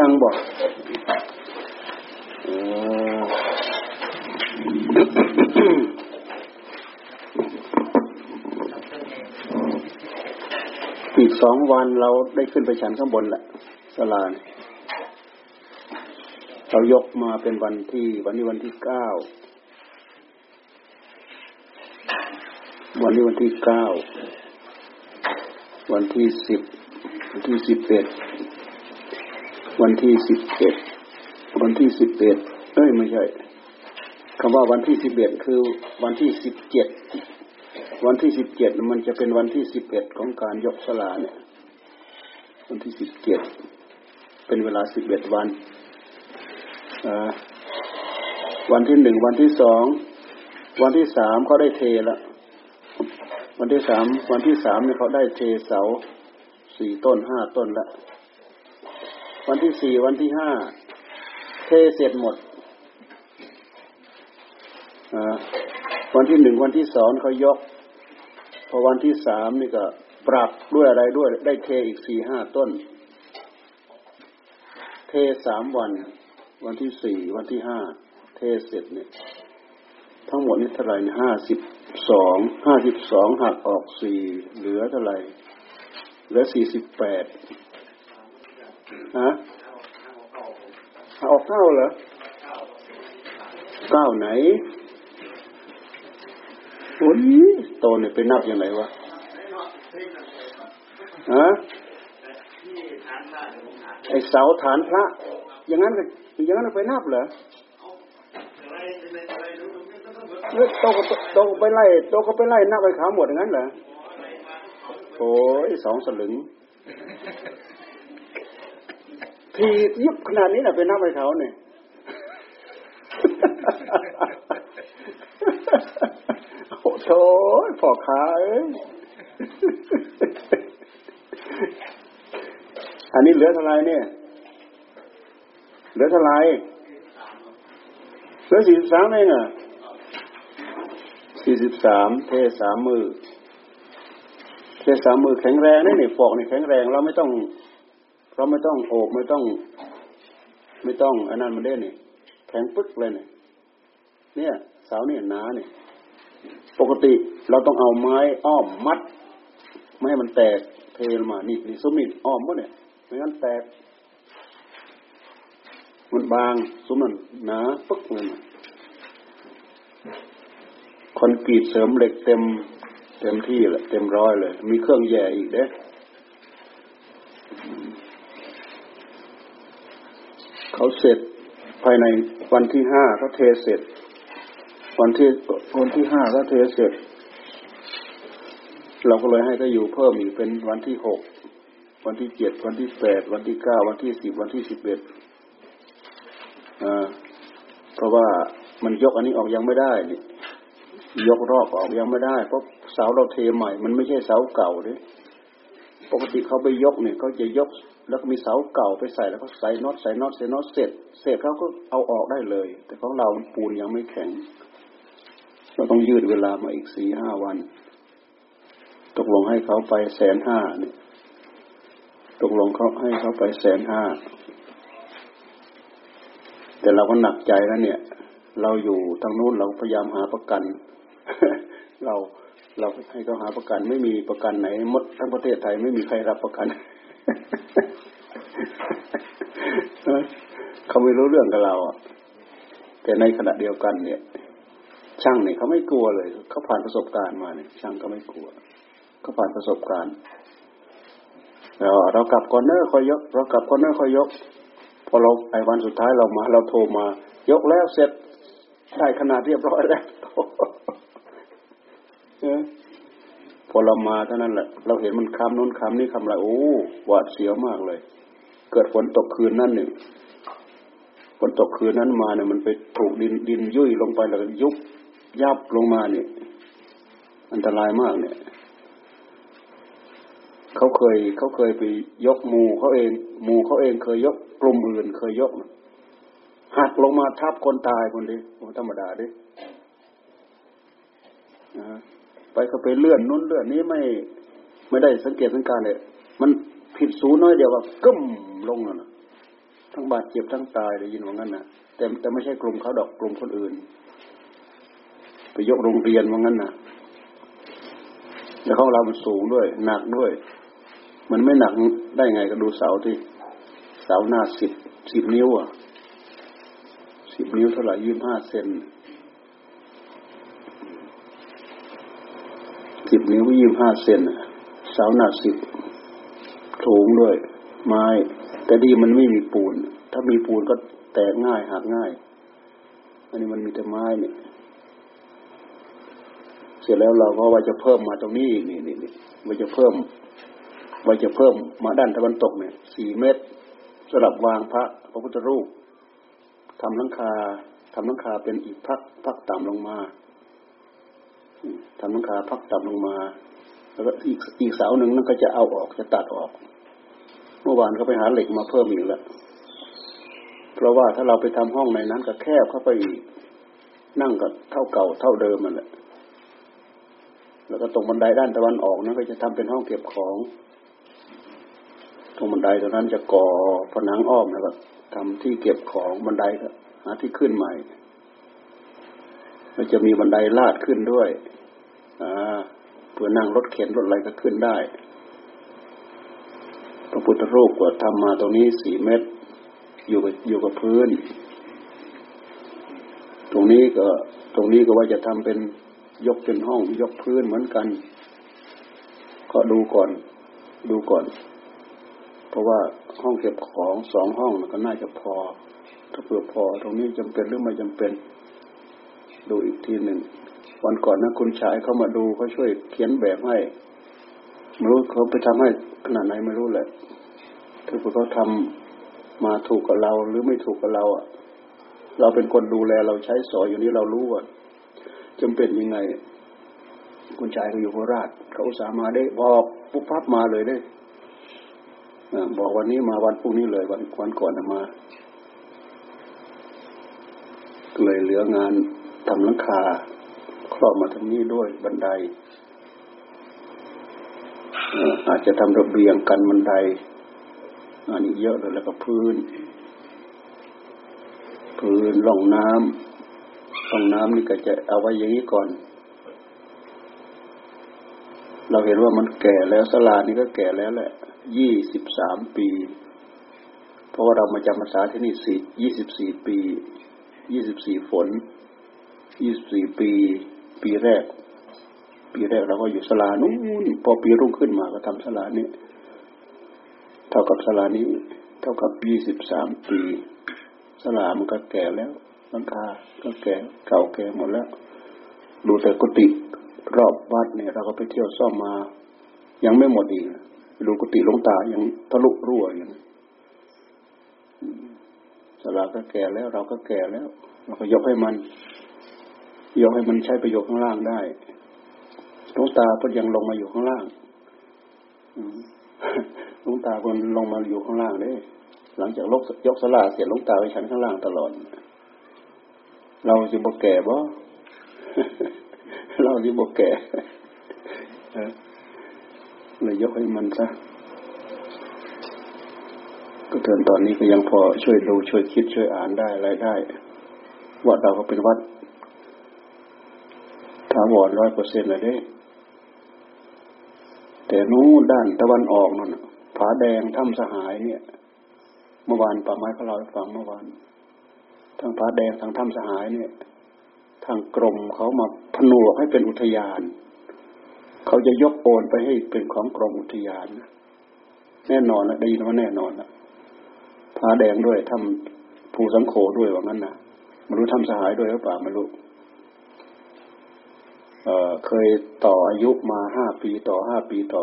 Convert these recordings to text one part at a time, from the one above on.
ดังบอกอีกสองวันเราได้ขึ้นไปฉันข้างบนแหละสลานเรายกมาเป็นวันที่วันนี้วันที่เก้าวันนี้วันที่เก้าวันที่สิบ วันที่สิบเอ็ดวันที่สิบเอ็ดวันที่สิบเอ็ดเอ้ยไม่ใช่คำว่าวันที่สิบเอ็ดคือวันที่สิบเจ็ดวันที่สิบเจ็ดมันจะเป็นวันที่สิบเอ็ดของการยกสลาเนี่ย วันที่สิบเจ็ดเป็นเวลาสิบเอ็ดวันวันที่หนึ่งวันที่สองวันที่สามเขาได้เทแล้ววันที่สามวันที่สามเนี่ยเขาได้เทเสา สี่ต้นห้าต้นละ วันที่สี่วันที่ห้าเทเสร็จหมดวันที่หนึ่งวันที่สองเขายก พอวันที่สามนี่ก็ปรับด้วยอะไรด้วย ได้เทอีกสี่ห้าต้น เทสามวัน วันที่สี่วันที่ห้าเทเสร็จเนี่ย ทั้งหมดนี่เท่าไหร่ห้าสิบสองห้าสิบสองหักออกสี่เหลือเท่าไหร่ เหลือสี่สิบแปดฮะออกเก้าเหรอเก้าไหนโอ้ยโตเนี่ยไปนับยังไงวะฮะไอเสาฐานพระ อย่างนั้นอย่างนั้นไปนับเหรอโตก็โตก็ไปไล่โตก็ไปไล่นับไปขาหมดอย่างนั้นเหรอ โอ้ยสองสลึงทียุบขนาดนี้นะไปนับไปเขาเนี่ยโอ้โถพ่อขาเอ้ยอันนี้เหลือเท่าไรเนี่ย เหลือเท่าไรเหลือสี่สิบสามเองอะสี่สิบสามเทสามมือ เทสามมือแข็งแรงนี่นี่ยปอกนี่แข็งแรง เราไม่ต้องเราไม่ต้องโอบไม่ต้อง ไม่ต้องอันนั้นมันได้เนี่ยแข็งปึ๊กเลยเนี่ยเนี่ยเสาเนี่ยหนาเนี่ยปกติเราต้องเอาไม้อ้อมมัด ไม่ให้มันแตกเทลมานี่นี่ซุ้มนี่อ้อมหมดเนี่ยไม่งั้นแตกมันบางซุ้มนั่นหนาปึ๊กเลยคอนกรีตเสริมเหล็กเต็ม เต็มที่แหละเต็มร้อยเลย มีเครื่องแย่อีกเด้เขาเสร็จภายในวันที่ห้าเขาเทเสร็จ วันที่วันที่ห้าก็เทเสร็จ เราก็เลยให้ก็อยู่เพิ่มอีกเป็นวันที่หกวันที่เจ็ดวันที่แปดวันที่เก้าวันที่สิบวันที่สิบเอ็ดอ่าเพราะว่ามันยกอันนี้ออกยังไม่ได้นี่ยกรอบออกยังไม่ได้เพราะ เสาเราเทใหม่ มันไม่ใช่เสาเก่าเลยปกติเขาไปยกเนี่ยเขาจะยก แล้วก็มีเสาเก่าไปใส่แล้วก็ใส่น็อตใส่น็อตใส่น็อตเสร็จ เสร็จเขาก็เอาออกได้เลย แต่ของเราปูนยังไม่แข็ง เราต้องยืดเวลามาอีกสี่ห้าวัน ตกลงให้เขาไปแสนห้าเนี่ยตกลงเขาให้เขาไปแสนห้าแต่เราก็หนักใจแล้วเนี่ย เราอยู่ทางนู้นเราพยายามหาประกัน เรา เราให้เขาหาประกันไม่มีประกันไหนมดทั้งประเทศไทยไม่มีใครรับประกันเขาไม่รู้เรื่องกับเราอะแต่ในขณะเดียวกันเนี่ย ช่างเนี่ยเขาไม่กลัวเลยเขาผ่านประสบการณ์มาเนี่ยช่างก็ไม่กลัวเขาผ่านประสบการณ์เราเรากลับคอนเนอร์คอยยก เรากลับคอนเนอร์คอยยก พอเราไอ้วันสุดท้ายเรามา เราโทรมา ยกแล้วเสร็จได้ขนาดเรียบร้อยแล้ว พอเรามาเท่านั้นแหละ เราเห็นมันคำน้นคำนี้คำอะไรโอ้หวาดเสียวมากเลย เกิดฝนตกคืนนั่นหนึ่งฝนตกคืนนั้นมาเนี่ยมันไปถูกดินดินยุ่ยลงไปแล้วยุบยับลงมาเนี่ย อันตรายมากเนี่ยเขาเคยเขาเคยไปยกมูเขาเองมูเขาเองเคยยกกลุ่มอื่นเคยยกหักลงมาทับคนตายคนดีธรรมดาดิ ไปก็ไปเลื่อนนู้นเลื่อนนี้ไม่ไม่ได้สังเกตสังการเลย มันผิดศูนย์น้อยเดียวว่ากึ้มลงแล้วนะทั้งบาดเจ็บทั้งตายได้ยินว่างั้นนะแต่แต่ไม่ใช่กลุ่มเขาดอกกลุ่มคนอื่น ไปยกโรงเรียนว่างั้นนะแล้วของเรามันสูงด้วย หนักด้วย มันไม่หนักได้ไงก็ดูเสาที่เสาหน้าสิบสิบนิ้วอะสิบนิ้วเท่าไหร่ยี่ห้าเซน สิบนิ้วยี่ห้าเซนเสาหน้าสิบสูงด้วย ไม้ แต่ดีมันไม่มีปูน ถ้ามีปูนก็แตกง่ายหักง่าย อันนี้มันมีแต่ไม้เนี่ย เสร็จแล้วเราก็ว่าจะเพิ่มมาตรงนี้นี่นี่นี่ว่าจะเพิ่มว่าจะเพิ่มมาด้านตะวันตกเนี่ยสี่เมตรสำหรับวางพระพระพุทธรูปทำลังคาทำลังคาเป็นอีกพักพักต่ำลงมา ทำหลังคาพักต่ำลงมา แล้วก็อีกอีกเสาหนึ่งนั่นก็จะเอาออกจะตัดออก เมื่อวานเขาไปหาเหล็กมาเพิ่มอีกแล้วเพราะว่าถ้าเราไปทำห้องในนั้นก็แคบเข้าไปอีกนั่งก็เท่าเก่าเท่าเดิมมันแหละ แล้วก็ตรงบันไดด้านตะวันออกนั้นก็จะทำเป็นห้องเก็บของตรงบันไดตรงนั้นจะก่อผนังอ้อมแล้วก็ทำที่เก็บของบันไดก็หาที่ขึ้นใหม่แล้วจะมีบันไดลาดขึ้นด้วย เพื่อนั่งรถเข็นรถอะไรก็ขึ้นได้ พระพุทธรูปก็ทำมาตรงนี้สี่เมตร อยู่กับอยู่กับพื้น ตรงนี้ก็ตรงนี้ก็ว่าจะทำเป็นยกเป็นห้องยกพื้นเหมือนกัน ก็ดูก่อน ดูก่อน เพราะว่าห้องเก็บของสองห้องก็น่าจะพอ ถ้าเผื่อพอ ตรงนี้จำเป็นหรือไม่จำเป็น ดูอีกทีหนึ่ง วันก่อนนะคุณชายเขามาดูเขาช่วยเขียนแบบให้ไม่รู้เขาไปทำให้ขนาดไหนไม่รู้แหละถ้าเผื่อเขาทำมาถูกกับเราหรือไม่ถูกกับเราอะ เราเป็นคนดูแลเราใช้สอยอยู่นี้เรารู้ว่าจำเป็นยังไง คุณชายเขาอยู่โคราชเขาสาห์มาได้บอกปุ๊บปั๊บมาเลยได้บอกวันนี้มาวันพรุ่งนี้เลยวันวันก่อนมาเลยเหลืองานทำหลังคา ครอบมาทางนี้ด้วยบันไดอาจจะทำระเบียงกันบันได อันนี้เยอะเลยแล้วก็พื้น พื้นร่องน้ำร่องน้ำนี่ก็จะเอาไว้อย่างนี้ก่อน เราเห็นว่ามันแก่แล้วสลานี่ก็แก่แล้วแหละยี่สิบสามปี เพราะว่าเรามาจำภาษาที่นี่สี่ยี่สิบสี่ปียี่สิบสี่ฝนยี่สิบสี่ปี ปีแรก ปีแรกเราก็อยู่สลานู้นพอปีรุ่งขึ้นมาก็ทำสลานี้ เท่ากับสลานี้ เท่ากับยี่สิบสามปีสลามันก็แก่แล้วหลังคาก็แก่เก่าแก่หมดแล้ว ดูแต่กุฏิรอบวัดเนี่ยเราก็ไปเที่ยวซ่อมมา ยังไม่หมดอีกดูกุฏิลงตายังทะลุรั่วอย่างสลาก็แก่แล้วเราก็แก่แล้ว เราก็ยกให้มัน ยกให้มันใช้ประโยชน์ข้างล่างได้ลงตาก็ยังลงมาอยู่ข้างล่างลงตาคนลงมาอยู่ข้างล่างเลยหลังจากลกยกสลาเสร็จลงตาไปชั้นข้างล่างตลอด เราสิบกแก่บ่เราสิบกแก่เลยยกให้มันซะก็เทินตอนนี้ก็ยังพอช่วยดูช่วยคิดช่วยอ่านได้อะไรได้วัดเราก็เป็นวัด ถาวรร้อยเปอร์เซ็นต์เลยเด้ แต่นู้ด้านตะวันออกนั่นผาแดงถ้ำสหายเนี่ย เมื่อวานป่าไม้เขาเล่าให้ฟังเมื่อวานทางผาแดงทางถ้ำสหายเนี่ย ทางกรมเขามาผนวกให้เป็นอุทยาน เขาจะยกโอนไปให้เป็นของกรมอุทยาน แน่นอนนะได้ยินว่าแน่นอนนะผาแดงด้วยทำภูสังโขด้วยว่างั้นนะไม่รู้ทำสหายด้วยหรือเปล่าไม่รู้ เเคยต่ออายุมาห้าปีต่อห้าปีต่อ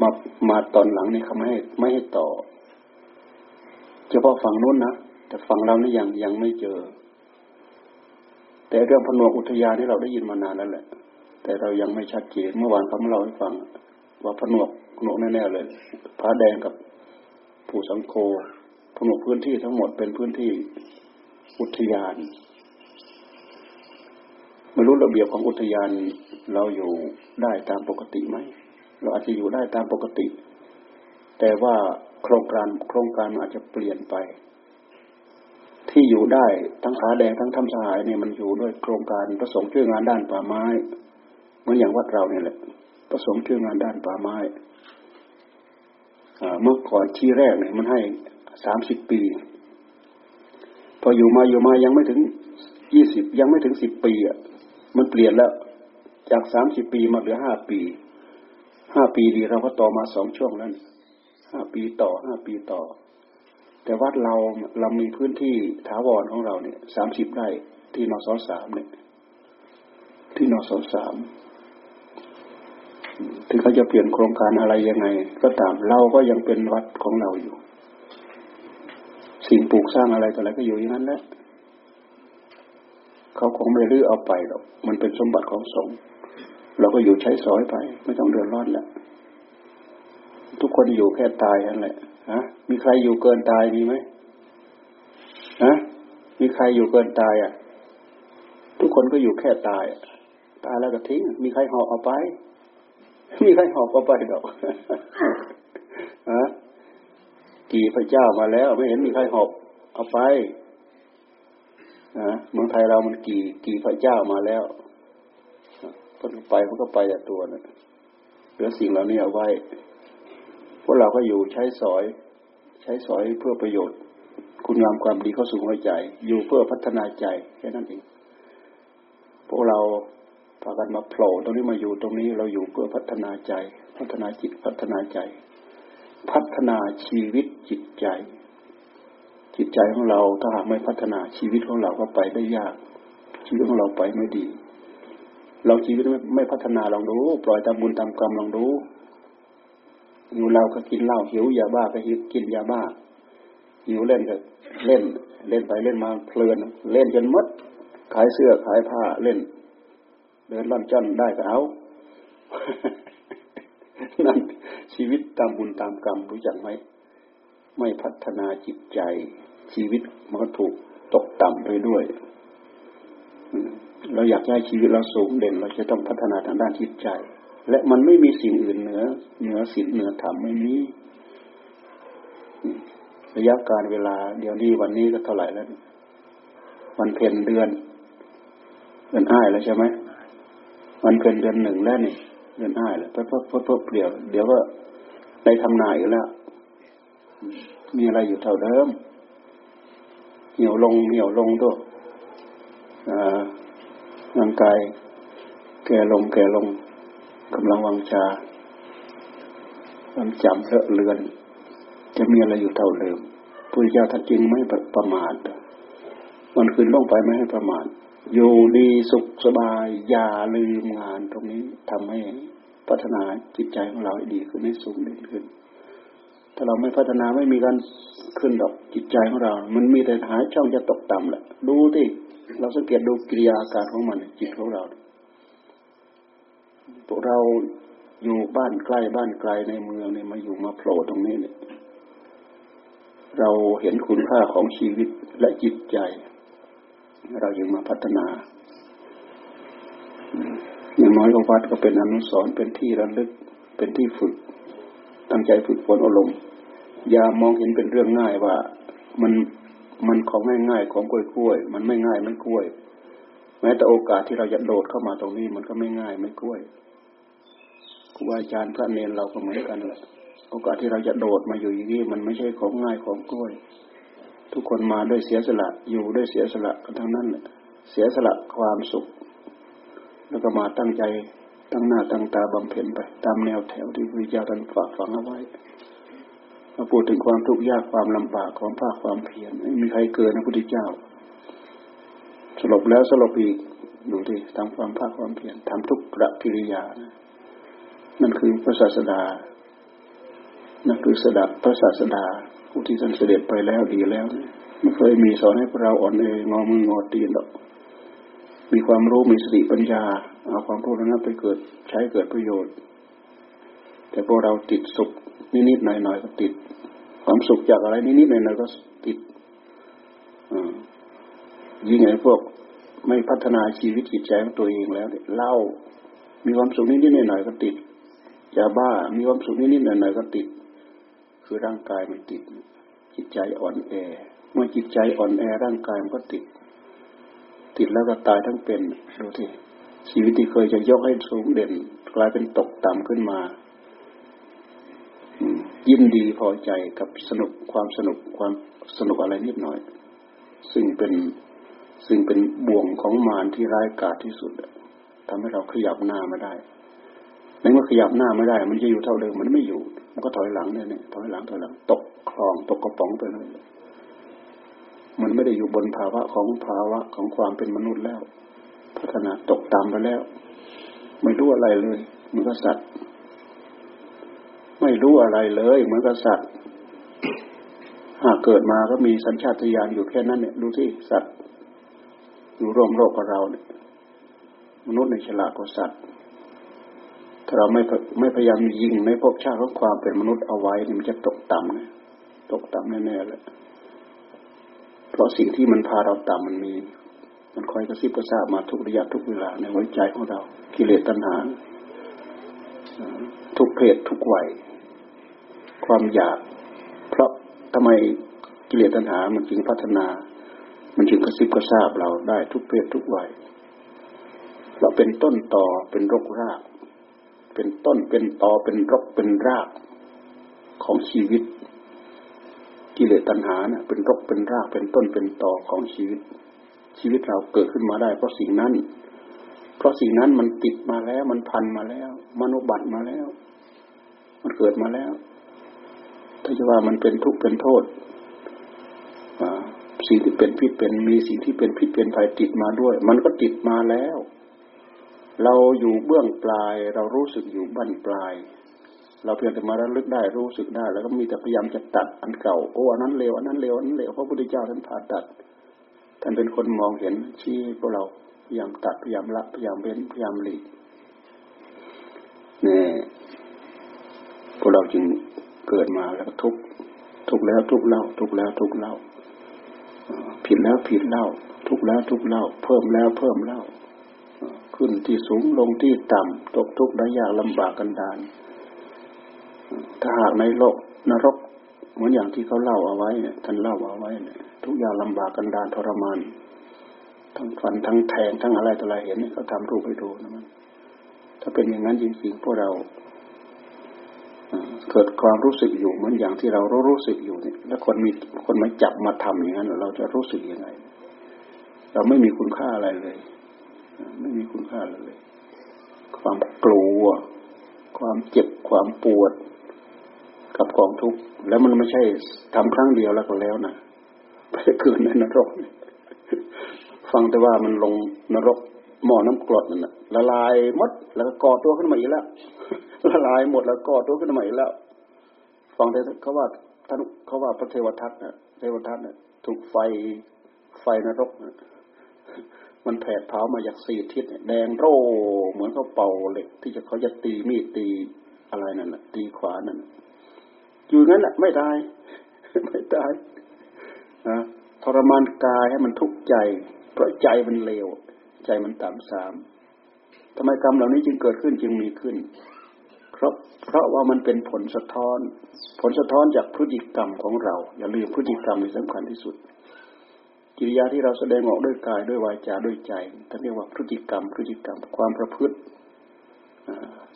มามาตอนหลังนี่เขาไม่ให้ไม่ให้ต่อ เฉพาะฝั่งนู้นนะแต่ฝั่งเรานี่ยังยังไม่เจอ แต่เรื่องพนวกอุทยานที่เราได้ยินมานานแล้วแหละ แต่เรายังไม่ชัดเจนเมื่อวานเขาเล่าให้ฟัง ว่าผนวกผนวกแน่ๆเลยพระแดงกับผู้สังโฆผนวกพื้นที่ทั้งหมดเป็นพื้นที่อุทยาน ไม่รู้ระเบียบของอุทยานเราอยู่ได้ตามปกติไหมเราอาจจะอยู่ได้ตามปกติแแต่ว่าโครงการโครงการอาจจะเปลี่ยนไป ที่อยู่ได้ทั้งขาแดงทั้งทำสหายเนี่ยมันอยู่ด้วยโครงการประสงค์ช่วยงานด้านป่าไม้เหมือนอย่างวัดเราเนี่ยแหละประสงค์ช่วยงานด้านป่าไม้เมื่อก่อนที่แรกเนี่ยมันให้สามสิบปี พออยู่มาอยู่มายังไม่ถึงยี่สิบยังไม่ถึงสิบปีอะ มันเปลี่ยนแล้ว จากสามสิบปีมาเหลือห้าปี ห้าปีดีเราก็ต่อมาสองช่วงแล้วห้าปีต่อห้าปีต่อ แต่วัดเราเรามีพื้นที่ถาวรของเราเนี่ยสามสิบไร่ที่นสสามเนี่ย ที่นสสามถึงเขาจะเปลี่ยนโครงการอะไรยังไง ก็ตามเราก็ยังเป็นวัดของเราอยู่ สิ่งปลูกสร้างอะไรต่ออะไรก็อยู่อย่างนั้นแหละ เขาคงไม่รื้อเอาไปหรอกมันเป็นสมบัติของสงฆ์เราก็อยู่ใช้สอยไป ไม่ต้องเดือดร้อนแล้วทุกคนอยู่แค่ตายนั่นแหละฮะมีใครอยู่เกินตายมีไหมฮะมีใครอยู่เกินตายอะ ทุกคนก็อยู่แค่ตายตายแล้วก็ทิ้งมีใครหอบเอาไปมีใครหอบเอาไปดอกฮะกี่พระเจ้ามาแล้ว ไม่เห็นมีใครหอบเอาไป เมืองไทยเรามันกี่กี่พระเจ้ามาแล้วคนไปมันก็ไปแต่ตัวนะเหลือสิ่งเหล่านี้เอาไว้ พวกเราก็อยู่ใช้สอย ใช้สอยเพื่อประโยชน์ คุณงามความดีเข้าสู่หัวใจ อยู่เพื่อพัฒนาใจแค่นั้นเอง พวกเราพากันมาโผล่ตรงนี้มาอยู่ตรงนี้เราอยู่เพื่อพัฒนาใจ พัฒนาจิตพัฒนาใจ พัฒนาชีวิตจิตใจ จิตใจของเราถ้าหากไม่พัฒนาชีวิตของเราก็ไปได้ยาก ชีวิตของเราไปไม่ดี เราชีวิตไม่ไม่พัฒนาลองดูปล่อยตามบุญตามกรรมลองดูอยู่เราก็กินเหล้าหิวยาบ้าก็หิวกินยาบ้าหิวเล่นก็เล่น เล่นไปเล่นมาเพลิน เล่นจนมด ขายเสื้อขายผ้าเล่น เดินล่อนจ้อนได้ก็เอานั่นชีวิตตามบุญตามกรรมรู้จักไหม ไม่พัฒนาจิตใจ ชีวิตมันก็ถูกตกต่ำไปด้วยเราอยากให้ชีวิตเราสูงเด่น เราจะต้องพัฒนาทางด้านจิตใจ และมันไม่มีสิ่งอื่นเหนือ เหนือศีลเหนือธรรมไม่มีระยะการเวลา เดี๋ยวนี้วันนี้ก็เท่าไหร่แล้ววันเพ็ญเดือนเดือนอ้ายแล้วใช่ไหมวันเพ็ญเดือนหนึ่งแล้วนี่เดือนอ้ายแล้วเพิ่มเพิ่มเพิ่มเดี๋ยวเดี๋ยวก็ได้ทำนายอยู่แล้ว มีอะไรอยู่เท่าเดิม เหี่ยวลงเหี่ยวลงตัวร่างกาย แก่ลงแก่ลงกำลังวังชาความจำเลอะเลือน จะมีอะไรอยู่เท่าเดิมพุทธเจ้าท่านจึงไม่ประมาทมันคืนลงไปไม่ให้ประมาทอยู่ดีสุขสบาย อย่าลืมงานตรงนี้ทำให้พัฒนาจิตใจของเราให้ดีขึ้นให้สูงเด่นขึ้น ถ้าเราไม่พัฒนาไม่มีการขึ้นดอกจิตใจของเรา มันมีแต่หายช่องจะตกต่ำแหละ ดูที่เราสังเกตดูกิริยาการของมันจิตของเราพวกเราอยู่บ้านใกล้บ้านไกลในเมืองเนี่ยมาอยู่มาโผล่ตรงนี้เนี่ย เราเห็นคุณค่าของชีวิตและจิตใจ เรายู่มาพัฒนาอย่างน้อยก็วัดก็เป็นอนุสรณ์เป็นที่ระลึกเป็นที่ฝึก ตั้งใจฝึกฝนอารมณ์อย่ามองเห็นเป็นเรื่องง่ายว่ามันมันของง่ายง่ายของกล้วยกล้วย มันไม่ง่ายไม่กล้วย แม้แต่โอกาสที่เราจะโดดเข้ามาตรงนี้มันก็ไม่ง่ายไม่กล้วยครูบาอาจารย์พระเนรเราก็เหมือนกันแหละโอกาสที่เราจะโดดมาอยู่อย่างนี้มันไม่ใช่ของง่ายของกล้วย ทุกคนมาด้วยเสียสละอยู่ด้วยเสียสละกันทั้งนั้นเสียสละความสุข แล้วก็มาตั้งใจ ตั้งหน้าตั้งตาบำเพ็ญไป ตามแนวแถวที่พระเจ้าท่านฝากฝังเอาไว้มาพูดถึงความทุกข์ยากความลำบากความภาคความเพียรไม่มีใครเกินพระพุทธเจ้า สลบแล้วสลบอีกดูที่ทำความภาคความเพียรทำทุกระกิริยานะนั่นคือพระศาสดานั่นคือสดับพระศาสดา ผู้ที่ท่านเสด็จไปแล้วดีแล้วไม่เคยมีสอนให้เราอ่อนเองอมืองอตีนหรอก มีความรู้มีสติปัญญา เอาความรู้นั้นไปเกิดใช้เกิดประโยชน์ แต่พวกเราติดสุขนิดๆหน่อยๆก็ติด ความสุขจากอะไรนิดๆหน่อยๆก็ติดยิ่งไอ้พวกไม่พัฒนาชีวิตจิตใจของตัวเองแล้วเล่ามีความสุขนิดๆหน่อยๆก็ติดยาบ้ามีความสุขนิดๆหน่อยๆก็ติด คือร่างกายมันติด จิตใจอ่อนแอ เมื่อจิตใจอ่อนแอร่างกายมันก็ติด ติดแล้วก็ตายทั้งเป็นดูที่ ชีวิตที่เคยจะยกให้สูงเด่น กลายเป็นตกต่ำขึ้นมายินดีพอใจกับสนุกความสนุกความสนุกอะไรนิดหน่อย ซึ่งเป็นซึ่งเป็นบ่วงของมารที่ร้ายกาจที่สุดทำให้เราขยับหน้าไม่ได้ในเมื่อขยับหน้าไม่ได้ มันจะอยู่เท่าเดิมมันไม่อยู่ มันก็ถอยหลังเนี่ยเนี่ยถอยหลังถอยหลัง ตกคลองตกกระป๋องไปเลยมันไม่ได้อยู่บนภาวะของภาวะของความเป็นมนุษย์แล้ว พัฒนาตกตามไปแล้ว ไม่รู้อะไรเลยเหมือนกับสัตว์ไม่รู้อะไรเลยเหมือนกับสัตว์หากเกิดมาก็มีสัญชาตญาณอยู่แค่นั้นเนี่ยดูที่สัตว์อยู่ร่วมโลกกับเราเนี่ยมนุษย์ในฉลาดกว่าสัตว์ ถ้าเราไม่ไม่พยายามยิงในภพชาติของความเป็นมนุษย์เอาไว้นี่มันจะตกต่ำนะตกต่ำแน่ๆเลยเพราะสิ่งที่มันพาเราต่ำมันมี มันคอยกระซิบกระซาบมาทุกระยะทุกเวลาในหัวใจของเรา กิเลสตัณหาทุกเพศทุกวัยความอยาก เพราะทำไมกิเลสตัณหา มันจึงพัฒนา มันจึงกระซิบกระซาบเราได้ทุกเพศทุกวัยเราเป็นต้นต่อเป็นรกราก เป็นต้นเป็นตอเป็นรกเป็นรากของชีวิต กิเลสตัณหาเนะ่ะเป็นรกเป็นรากเป็นต้นเป็นตอของชีวิต ชีวิตเราเกิดขึ้นมาได้ เพราะสิ่งนั้น เพราะสิ่งนั้นมันติดมาแล้ว มันพันมาแล้ว มนุบัติมาแล้ว มันเกิดมาแล้ว ถ้าจะว่ามันเป็นทุกข์เป็นโทษสิ่งที่เป็นพิษเป็นมีสิ่งที่เป็นพิษเป็นภัยติดมาด้วย มันก็ติดมาแล้ว เราอยู่เบื้องปลาย เรารู้สึกอยู่บั้นปลาย เราเพียงแต่มาระลึกได้รู้สึกได้ แล้วก็มีแต่พยายามจะตัดอันเก่าโอ้อันนั้นเลวอันนั้นเลวอันนั้นเลวพระพุทธเจ้าท่านผ่าตัด ท่านเป็นคนมองเห็นชี้พวกเราพยายามตัดพยายามละพยายามเว้นพยายามหลีกเนี่ยพวกเราจึงเกิดมาแล้วทุกทุกแล้วทุกเล่า ทุกแล้วทุกเล่าผิดแล้วผิดเล่า ทุกแล้วทุกเล่า เพิ่มแล้วเพิ่มเล่า ขึ้นที่สูงลงที่ต่ำตกทุกข์ได้ยากลำบากกันดานถ้าหากในโลกนรก เหมือนอย่างที่เขาเล่าเอาไว้เนี่ยท่านเล่าเอาไว้เนี่ยทุกอย่างลำบากกันดานทรมาน ทั้งฟันทั้งแทงทั้งอะไรต่ออะไรเห็นเขาทำรูปให้ดูนะมันถ้าเป็นอย่างนั้นจริงๆพวกเราเกิดความรู้สึกอยู่เหมือนอย่างที่เรารู้สึกอยู่เนี่ย แล้วคนมีคนมาจับมาทำอย่างนั้น เราจะรู้สึกยังไง เราไม่มีคุณค่าอะไรเลย ไม่มีคุณค่าเลย ความกลัว ความเจ็บความปวด กับกองทุกข์แล้วมันไม่ใช่ทำครั้งเดียวแล้วก็แล้วนะไปเกิดในนรก ฟังแต่ว่ามันลงนรกหม้อน้ำกรดนั่นละละลายหมดแล้วก็ก่อตัวขึ้นมาอีกแล้วละลายหมดแล้วก่อตัวขึ้นมาอีกแล้ว ฟังแต่เขาว่าท่านเขาว่าพระเทวทัตนะเทวทัตนะถูกไฟไฟนรกนะมันแผดเผามาจากสี่ทิศแดงโร่เหมือนเขาเป่าเหล็กที่จะเขาจะตีมีดตีอะไรนั่นแหละตีขวานั่น อยู่งั้นแหละไม่ตาย ไม่ตายนะทรมานกายให้มันทุกข์ใจ เพราะใจมันเลว ใจมันต่ำสามทำไมกรรมเหล่านี้จึงเกิดขึ้นจึงมีขึ้น เพราะเพราะว่ามันเป็นผลสะท้อน ผลสะท้อนจากพฤติกรรมของเรา อย่าลืมพฤติกรรมเป็นสำคัญที่สุด กิริยาที่เราแสดงออกด้วยกายด้วยวาจาด้วยใจท่านเรียกว่าพฤติกรรม พฤติกรรมความประพฤติ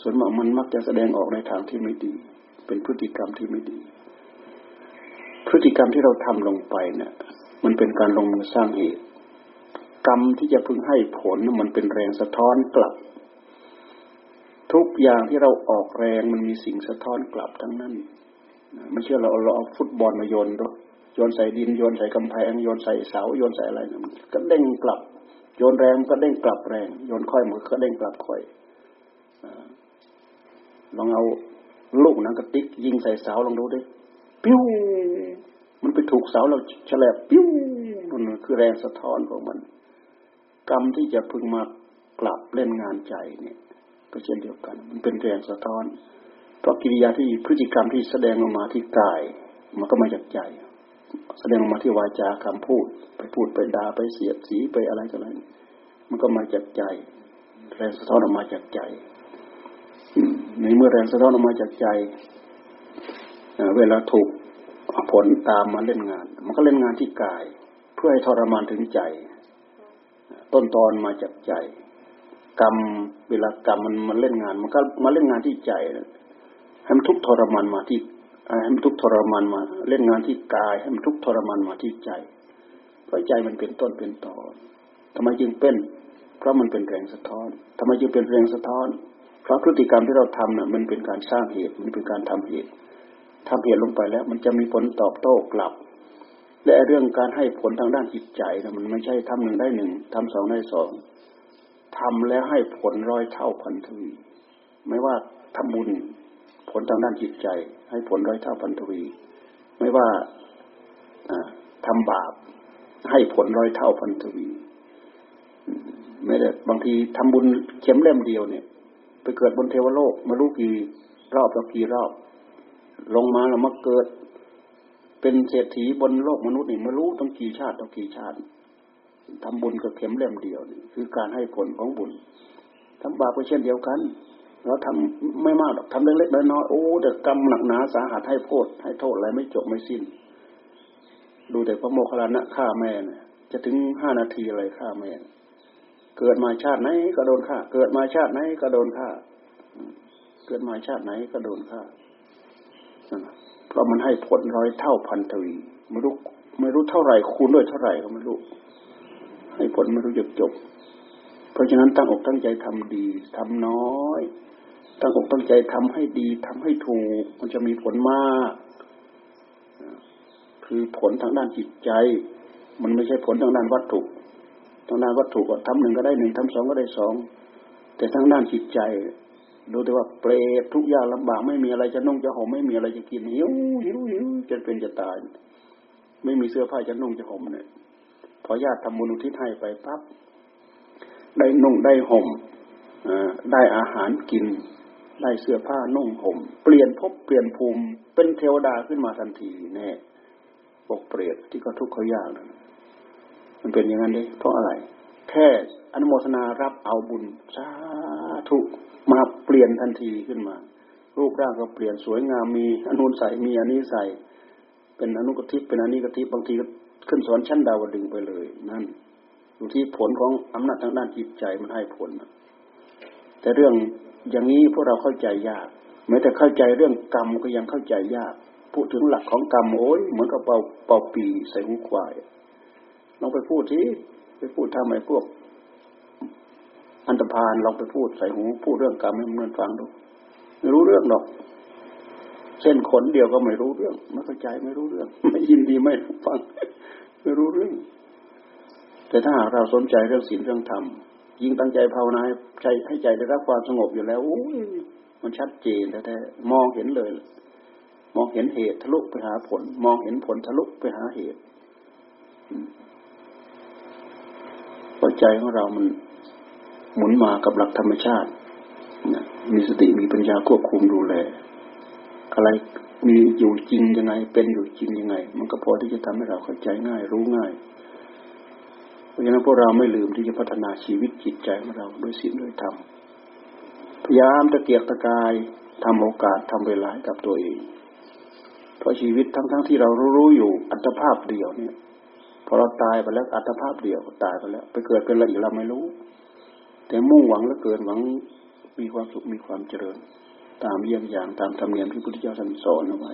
ส่วนมากมันมักจะแสดงออกในทางที่ไม่ดี เป็นพฤติกรรมที่ไม่ดี พฤติกรรมที่เราทำลงไปเนี่ยมันเป็นการลงมือสร้างเหตุ กรรมที่จะพึงให้ผลมันเป็นแรงสะท้อนกลับ ทุกอย่างที่เราออกแรงมันมีสิ่งสะท้อนกลับทั้งนั้นไม่เชื่อเราเราเอาฟุตบอลมาโยนด้วยโยนใส่ดินโยนใส่กำแพงโยนใส่เสาโยนใส่อะไรมันก็เด้งกลับ โยนแรงก็เด้งกลับแรง โยนค่อยมือก็เด้งกลับค่อยลองเอา ลูกนังกระติกยิงใส่เสาลองดูดิปิ้วมันไปถูกเสาเราฉลบปิ้วมันคือแรงสะท้อนของมัน กรรมที่จะพึงมากลับเล่นงานใจเนี่ย ก็เช่นเดียวกัน มันเป็นแรงสะท้อน เพราะกิริยาที่พฤติกรรมที่แสดงออกมาที่กาย มันก็มาจากใจ แสดงออกมาที่วาจาคำพูด ไปพูดไปด่าไปเสียดสีไปอะไรกันอะไรมันก็มาจากใจ แรงสะท้อนออกมาจากใจ ในเมื่อแรงสะท้อนออกมาจากใจเวลาถูกผลตามมาเล่นงาน มันก็เล่นงานที่กาย เพื่อให้ทรมานถึงใจ ต้นตอนมาจากใจ กรรมเวลากรรมมันมันเล่นงาน มันก็มาเล่นงานที่ใจให้มันทุกทรมานมาที่ให้มันทุกทรมานมา เล่นงานที่กายให้มันทุกทรมานมาที่ใจ เพราะใจมันเป็นต้นเป็นตอนทำไมจึงเป็น เพราะมันเป็นแรงสะท้อนทำไมจึงเป็นแรงสะท้อน เพราะพฤติกรรมที่เราทำน่ะมันเป็นการสร้างเหตุมันเป็นการทำเหตุทำเหตุลงไปแล้ว มันจะมีผลตอบโต้กลับ และเรื่องการให้ผลทางด้านจิตใจนะมันไม่ใช่ทำหนึ่งได้หนึ่งทำสองได้สองทำแล้วให้ผลร้อยเท่าพันทวีไม่ว่าทำบุญผลทางด้านจิตใจ ให้ผลร้อยเท่าพันทวี ไม่ว่าทำบาปให้ผลร้อยเท่าพันทวี ไม่ได้บางทีทำบุญเข็มเล่มเดียวเนี่ย ไปเกิดบนเทวโลกมารู้กี่รอบแล้วกี่รอบ ลงมาแล้วมาเกิด เป็นเศรษฐีบนโลกมนุษย์นี่มารู้ต้องกี่ชาติต้องกี่ชาติทำบุญกับเข็มเล่มเดียวนี่คือการให้ผลของบุญทำบาปก็เช่นเดียวกันเราทำไม่มากหรอกทำเล็กๆน้อยๆโอ้แต่กรรมหนักหนาสาหัสให้โทษให้โทษอะไรไม่จบไม่สิ้น ดูแต่พระโมคคัลลานะฆ่าแม่เนี่ยจะถึงห้านาทีอะไรฆ่าแม่ เกิดมาชาติไหนก็โดนฆ่า เกิดมาชาติไหนก็โดนฆ่า เกิดมาชาติไหนก็โดนฆ่าเพราะมันให้ผลร้อยเท่าพันทวีไม่รู้ไม่รู้เท่าไหร่คูณด้วยเท่าไหร่ก็ไม่รู้ ให้ผลไม่รู้จบจบ เพราะฉะนั้นตั้งอกตั้งใจทำดีทำน้อย ตั้งอกตั้งใจทำให้ดีทำให้ถูก มันจะมีผลมาก คือผลทางด้านจิตใจ มันไม่ใช่ผลทางด้านวัตถุ ทางด้านวัตถุก็ทำหนึ่งก็ได้หนึ่งทำสองก็ได้สองแต่ทางด้านจิตใจดูแต่ว่าเปรตทุกอย่างลำบากไม่มีอะไรจะนุ่งจะห่มไม่มีอะไรจะกินหิวหิวหิวจะเป็นจะตายไม่มีเสื้อผ้าจะนุ่งจะห่มเนี่ยพอญาติทำบุญอุทิศให้ไปปั๊บได้นุ่งได้ห่มได้อาหารกิน ได้เสื้อผ้านุ่งห่ม เปลี่ยนภพเปลี่ยนภูมิเป็นเทวดาขึ้นมาทันทีแน่ปกเปรตที่เขาทุกข์เขายากนั้น มันเป็นอย่างนั้นเลยเพราะอะไร แค่อนุโมทนารับเอาบุญสาธุมาเปลี่ยนทันทีขึ้นมา รูปร่างก็เปลี่ยนสวยงามมีอนุนใส่มีอันนี้ใส่เป็นอนุกติเป็นอันนี้กติบางทีก็ขึ้นสอนชั้นดาวดึงไปเลยนั่นอยู่ที่ผลของอำนาจทางด้านจิตใจมันให้ผลแต่เรื่องอย่างนี้พวกเราเข้าใจยากแม้แต่เข้าใจเรื่องกรรมก็ยังเข้าใจยาก พูดถึงหลักของกรรมโอ้ยเหมือนกับเป่าเป่าปีใส่หูควาย ลองไปพูดทีไปพูดทำไมพวก อันตรพานลองไปพูดใส่หูพูดเรื่องกรรมให้มันฟังดูไม่รู้เรื่องหรอก เส้นขนเดียวก็ไม่รู้เรื่องไม่เข้าใจไม่รู้เรื่องไม่ยินดีไม่ฟังไม่รู้เรื่อง แต่ถ้าหากเราสนใจเรื่องศีลเรื่องธรรมยิ่งตั้งใจภาวนาใจให้ใจได้รับความสงบอยู่แล้วโอ้ยมันชัดเจนแท้ๆมองเห็นเลย มองเห็นเหตุทะลุไปหาผล มองเห็นผลทะลุไปหาเหตุ ปัจใจของเรามันหมุนมากับหลักธรรมชาติมีสติมีปัญญาควบคุมดูแล อะไรมีอยู่จริงยังไง เป็นอยู่จริงยังไง มันก็พอที่จะทำให้เราเข้าใจง่าย รู้ง่าย เพราะฉะนั้นพวกเราไม่ลืมที่จะพัฒนาชีวิตจิตใจของเราด้วยศีลด้วยธรรมพยายามตะเกียกตะกายทำโอกาสทำเวลากับตัวเอง เพราะชีวิตทั้งๆทที่เรารู้อยู่อัตภาพเดียวเนี่ย พอเราตายไปแล้วอัตภาพเดียวตายไปแล้ว ไปเกิดเป็นอะไรอีกเราไม่รู้ แต่มุ่งหวังแล้วเกินหวังมีความสุขมีความเจริญ ตามเยี่ยงอย่างตามธรรมเนียมที่พุทธเจ้าท่านสอนเอาไว้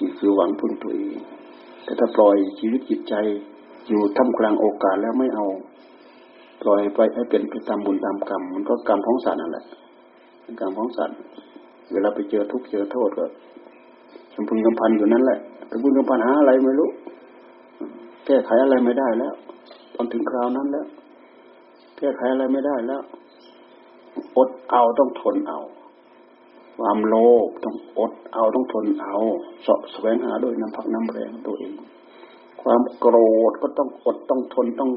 นี่คือหวังพึ่งตัวเองแต่ถ้าปล่อยชีวิตจิตใจอยู่ท่ามกลางโอกาสแล้วไม่เอา ปล่อยไปให้เป็นไปตามบุญตามกรรม มันก็กรรมของสัตว์นั่นแหละเป็นกรรมของสัตว์เวลาไปเจอทุกข์เจอโทษก็ชมพึงกำพันอยู่นั่นแหละแต่พึงกำพันหาอะไรไม่รู้ แก้ไขอะไรไม่ได้แล้ว ตอนถึงคราวนั้นแล้ว แก้ไขอะไรไม่ได้แล้ว อดเอาต้องทนเอา ความโลภต้องอดเอาต้องทนเอาสะแสวงหาด้วยน้ำพักน้ำแรงตัวเอง ความโกรธก็ต้องอดต้องทนต้อง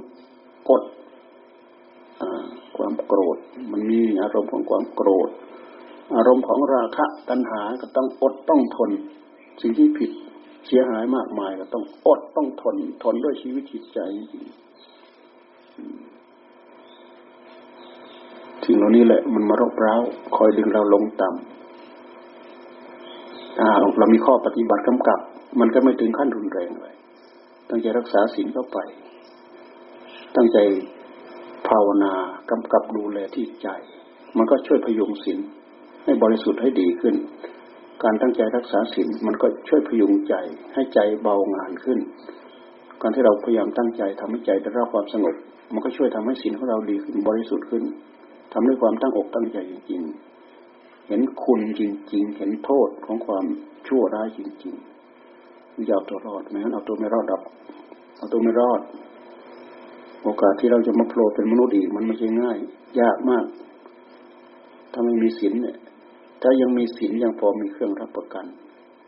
กดความโกรธ มันมีอารมณ์ของความโกรธ อารมณ์ของราคะตัณหาก็ต้องอดต้องทน สิ่งที่ผิด เสียหายมากมายก็ต้องอดต้องทนทนด้วยชีวิตจิตใจสิ่งเหล่านี้แหละ มันมารบเร้า คอยดึงเราลงต่ำถ้าเรามีข้อปฏิบัติกำกับ มันก็ไม่ถึงขั้นรุนแรงเลยตั้งใจรักษาศีลเข้าไป ตั้งใจภาวนากำกับดูแลที่ใจ มันก็ช่วยพยุงศีลให้บริสุทธิ์ให้ดีขึ้น การตั้งใจรักษาศีลมันก็ช่วยพยุงใจให้ใจเบางานขึ้น การที่เราพยายามตั้งใจทำให้ใจได้รับความสงบ มันก็ช่วยทำให้ศีลของเราดีขึ้นบริสุทธิ์ขึ้นทำด้วยความตั้งอกตั้งใจจริง ๆ เห็นคุณจริง ๆ เห็นโทษของความชั่วร้ายจริงๆอย่าเอาตัวรอดไม่งั้นเอาตัวไม่รอดดับเอาตัวไม่รอด โอกาสที่เราจะมาโผล่เป็นมนุษย์อีกมันไม่ใช่ง่าย ยากมาก ถ้าไม่มีศีลเนี่ย ถ้ายังมีศีลยังพอมีเครื่องรับประกัน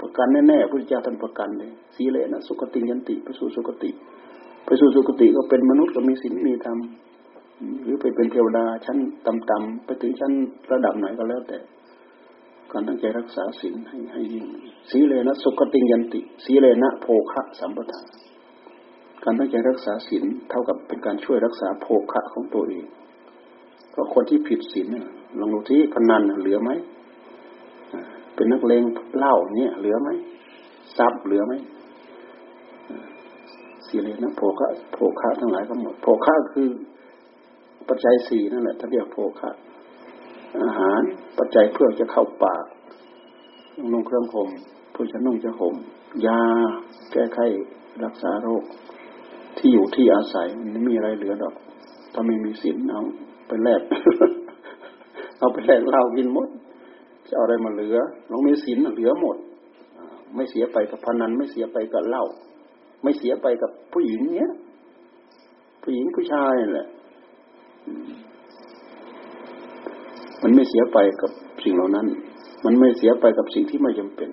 ประกันแน่ๆพระเจ้าท่านประกันเลยสีเลนะสุขติยันติไปสู่สุขติไปสู่สุขติก็เป็นมนุษย์ก็มีศีลมีธรรมหรือไปเป็นเทวดาชั้นต่ำๆไปถึงชั้นระดับไหนก็แล้วแต่การตั้งใจรักษาศีลให้ให้ยิ่งสีเลนะสุขติยันติ สีเลนะโภคะสัมปทาการตั้งใจรักษาศีลเท่ากับเป็นการช่วยรักษาโภคะของตัวเองเพราะคนที่ผิดศีลลองดูที่พนันเหลือไหม เป็นนักเลงเหล้าเนี่ยเหลือไหมทรัพย์เหลือไหมสีเลนะโภคะโภคะทั้งหลายก็หมดโภคะคือปัจจัยสี่นั่นแหละท่านเรียกโภคะอาหารปัจจัยเพื่อจะเข้าปากนุ่งเครื่องห่มเพื่อจะนุ่งจะห่มยาแก้ไขรักษาโรค ที่อยู่ที่อาศัยมันไม่มีอะไรเหลือดอกถ้าไม่มีศีลเอาไปแลกเอาไปแลกเหล้ากินหมด จะอะไรมาเหลือน้องมีศีลเหลือหมด ไม่เสียไปกับพนัน ไม่เสียไปกับเหล้าไม่เสียไปกับผู้หญิงเนี้ยผู้หญิงผู้ชายแหละมันไม่เสียไปกับสิ่งเหล่านั้น มันไม่เสียไปกับสิ่งที่ไม่จำเป็น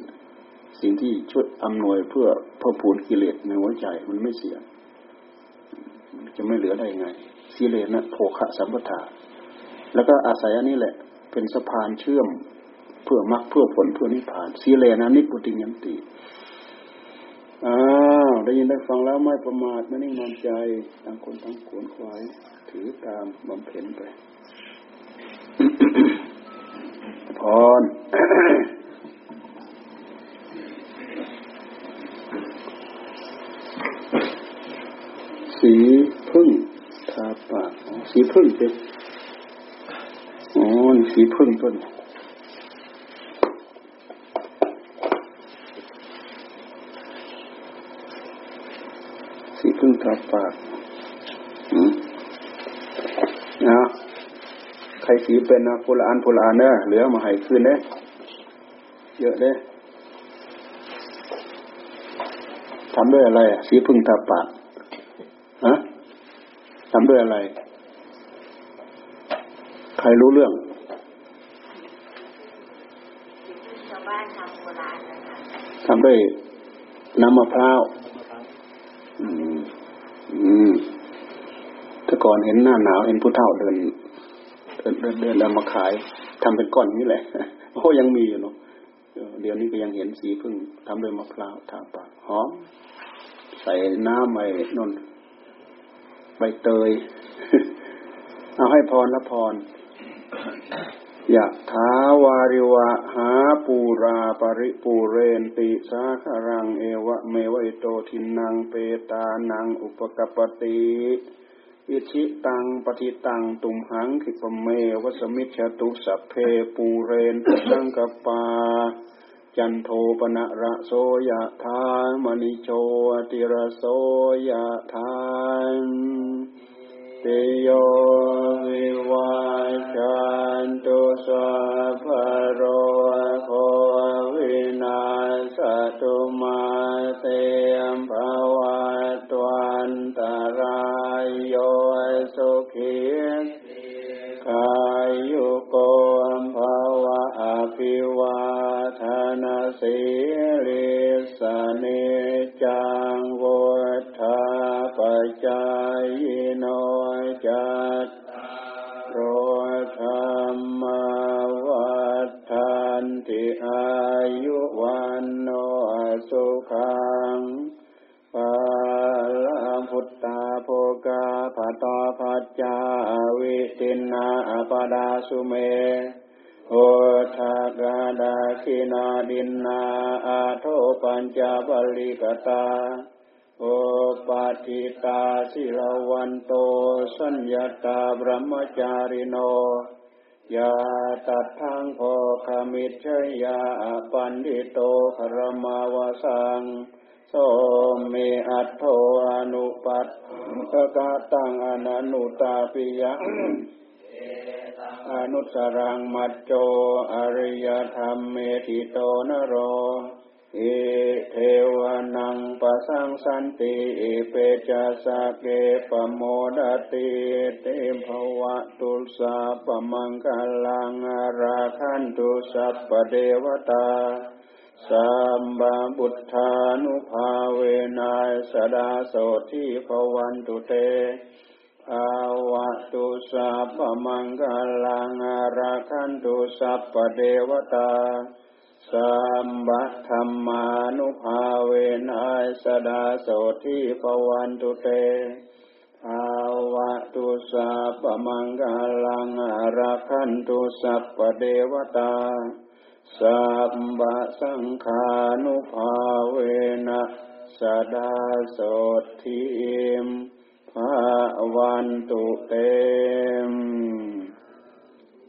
สิ่งที่ช่วยอำนวยเพื่อเพิ่มพูนกิเลสในหัวใจมันไม่เสีย จะไม่เหลือได้ไงสีเลนะโภคะสัมปทาแล้วก็อาศัยอันนี้แหละ เป็นสะพานเชื่อม เพื่อมรรคเพื่อผลเพื่อนิพพานสีเลนะนิพุติยันติอ้าวได้ยินได้ฟังแล้วไม่ประมาทไม่นิ่งนอนใจต่างคนต่างขวนขวาย ถือตามบำเพ็ญไปพรสีพึ่งทาปากสีพึ่งเป็นอ๋อสีพึ่งต้น สีพึ่งทาปากอืมนะใครสีเป็นนะพลานพลานเนอะเหลือมาให้คืนเนเยอะเด้ทำด้วยอะไรสีพึ่งทาปากทำด้วยอะไร ใครรู้เรื่องทำด้วยน้ำมะพร้าว อืม อืมแต่ ก่อนเห็นหน้าหนาวเห็นผู้เฒ่าเดินเดินเดินเดินแล้วมาขายทำเป็นก้อนนี้แหละโอ้ยังมีอยู่เนาะเดี๋ยวนี้ก็ยังเห็นสีพึ่งทำด้วยมะพร้าวทาปากหอม ใส่น้ำไอ้นนใบเตย เอาให้พรละพรยะถาวาริวะหาปูราปริปูเรนติสาคารังเอวะเมวะโตทินังเปตานังอุปกปติ อิชิตังปฏิตังตุมหังคิปเมวัสมิชตุสัพเพปูเรนตังกปา จันโทปนะระโสยะธามณิโชติระโสยะธาน ติโยวิวาจันตุสัพโรโควินาสตุมาเตมภาวะตวันตารายโยสุขีกายุโกมภาวะอภิวาทนาสิริสเนจังวุฒาปจายโน ปัจจาวิตินาปดาสุเมโอทากาดาคินาดินนาอาโทปัญจบริกตาโอปาติตาสิลวันโต สัญญาตาบรมจาริโนยาตัดทางพอขมิชยาปันดิโตครมาวสัง โสเมอัตโทอนุปัตตะกาตังอนันุตาปิยะอนุสรังมัจโจอริยธรรมเมติโตนโรเอเทวนังปะสังสันติเอเปจัสเกปโมดติเตมภวะตุสาปมังคลังอาราคันตุสัพปเดวตา สัมบาบุตธานุภาเวนัยสดาโสทิภวันตุเตภาวะตุสัพพมังคลังอาราคันตุสัพปเดวตาสัมบัธรรมานุภาเวนัยสดาโสทิภวันตุเตภาวะตุสัพพมังคลังอาราคันตุสัพปเดวตา สัมบะสังขานุภาเวนะสดาสดทิมภาวันตุเตม